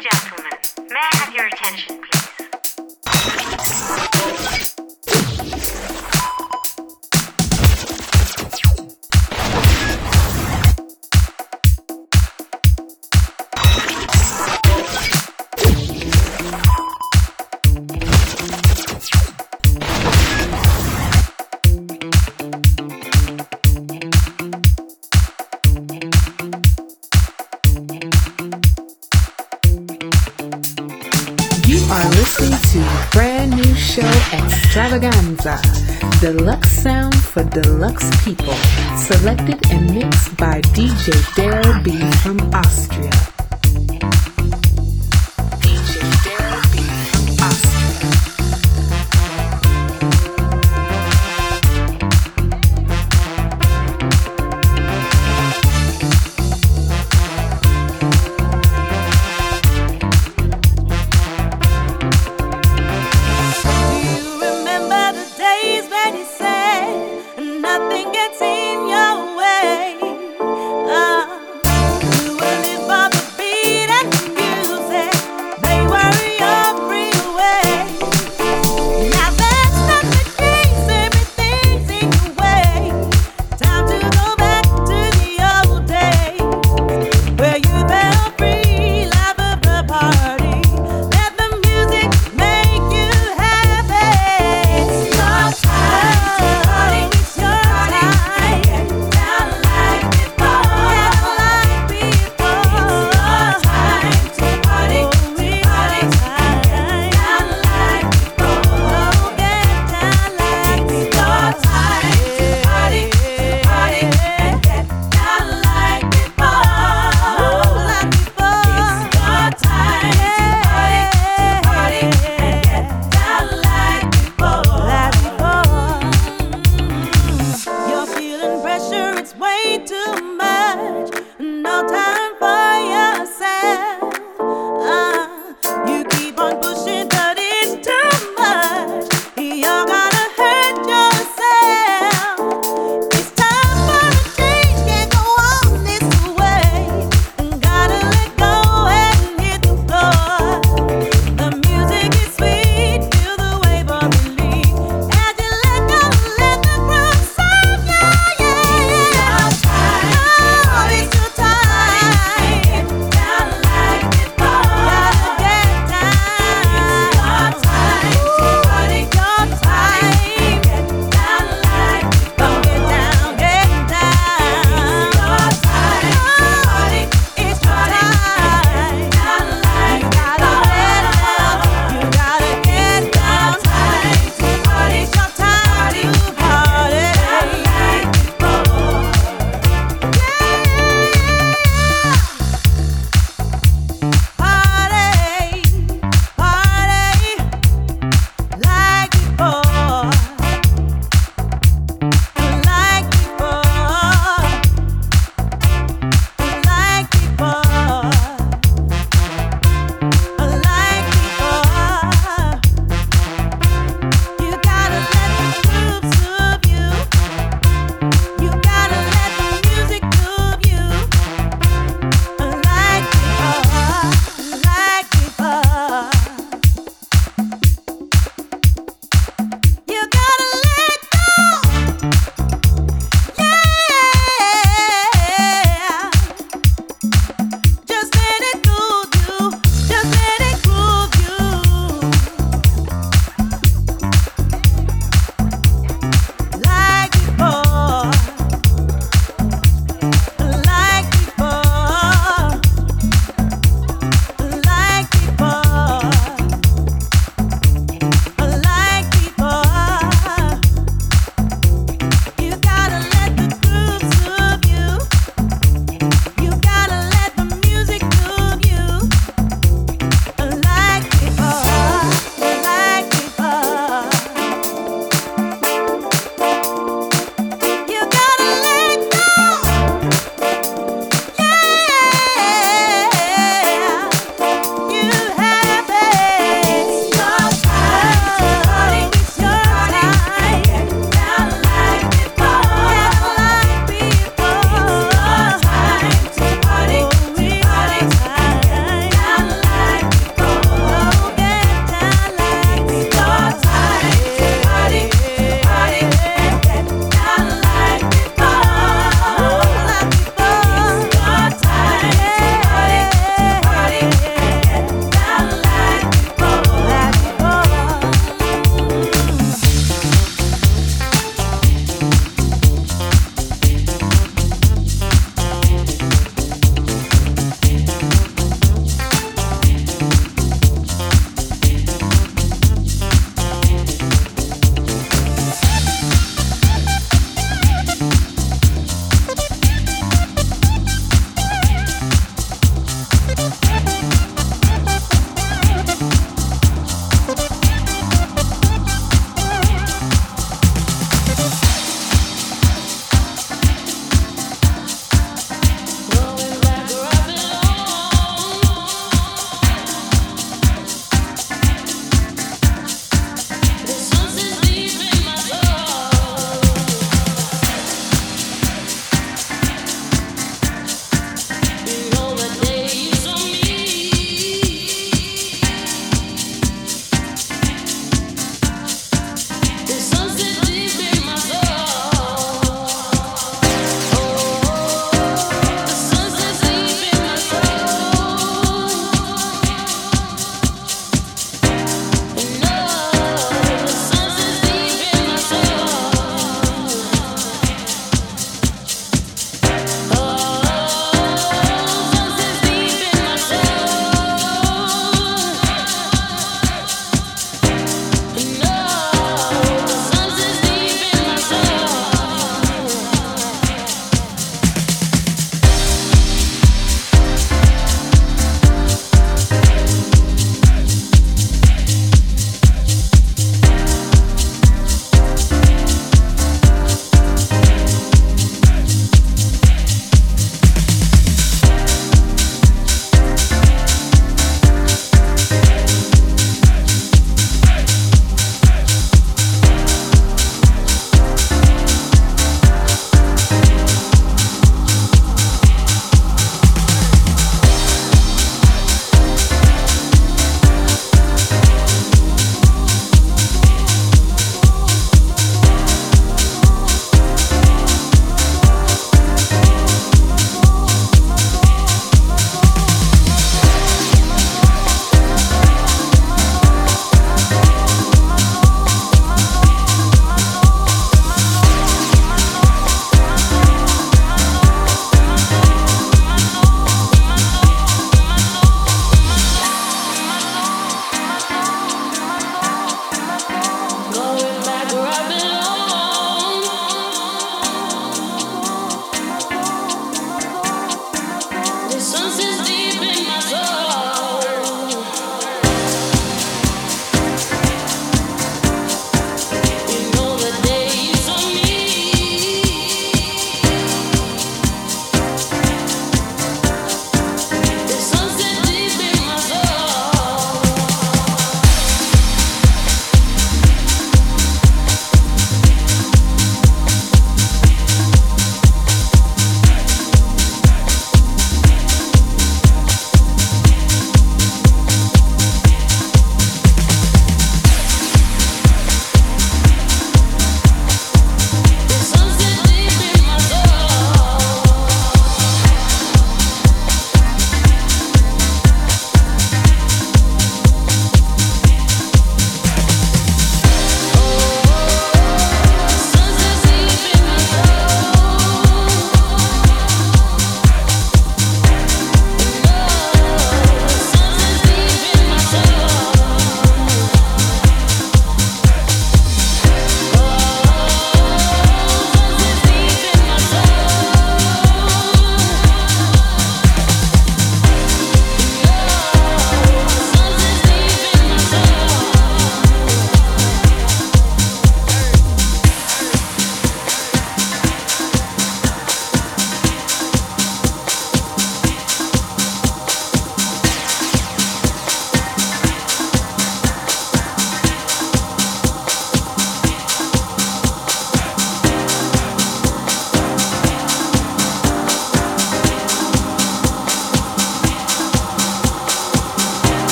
gentlemen, may I have your attention, please? Deluxe sound for deluxe people, selected and mixed by DJ Daryl B from Austria.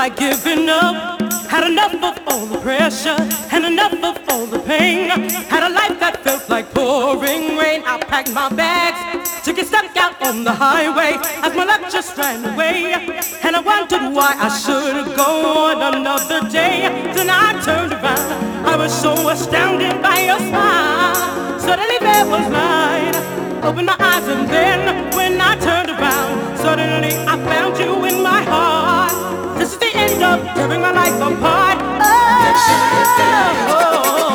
Like giving up, Had enough of all the pressure and enough of all the pain. Had a life that felt like pouring rain. I packed my bags, took a step out on the highway as my luck just ran away. And I wondered why I should go on another day. Then I turned around, I was so astounded by your smile. Suddenly there was light. Opened my eyes and then when I turned around, suddenly I found you in my heart. This is the end of tearing my life apart. Oh, yeah.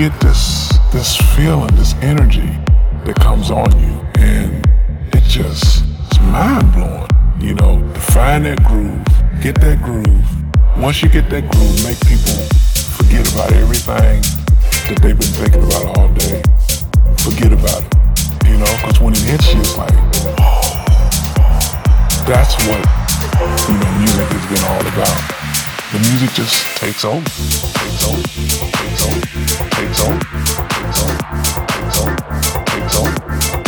get this this feeling, this energy that comes on you, and it just it's mind blowing. You know, find that groove, get that groove. Once you get that groove, make people forget about everything that they've been thinking about all day. Forget about it, you know, because when it hits you, it's like, oh, that's what you know music has been all about the music just takes over, takes over, takes over, takes over, takes over, takes over, takes over.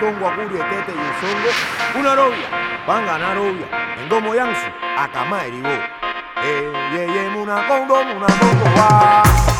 Tongo, Acurio, Tete y Songo, una novia, van a ganar novia, en Domo Yansu, Acamá, Eribó. Eh, eh, una condom, una condom,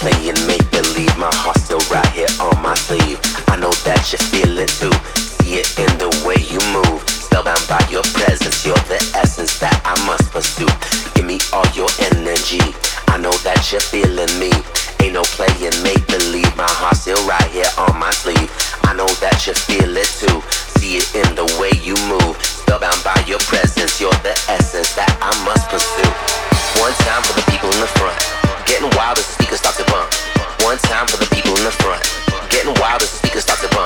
playing make believe. My heart still right here on my sleeve. I know that you feel it too. See it in the way you move. Spellbound by your presence, you're the essence that I must pursue. Give me all your energy. I know that you're feeling me. Ain't no playing make believe. My heart still right here on my sleeve. I know that you feel it too. See it in the way you move. Spellbound by your presence, you're the essence that I must pursue. One time for the people in the front. Wild as the speakers start to bump. One time for the people in the front. Getting wild as the speakers start to bump.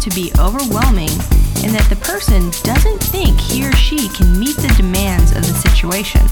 to be overwhelming and that the person doesn't think he or she can meet the demands of the situation.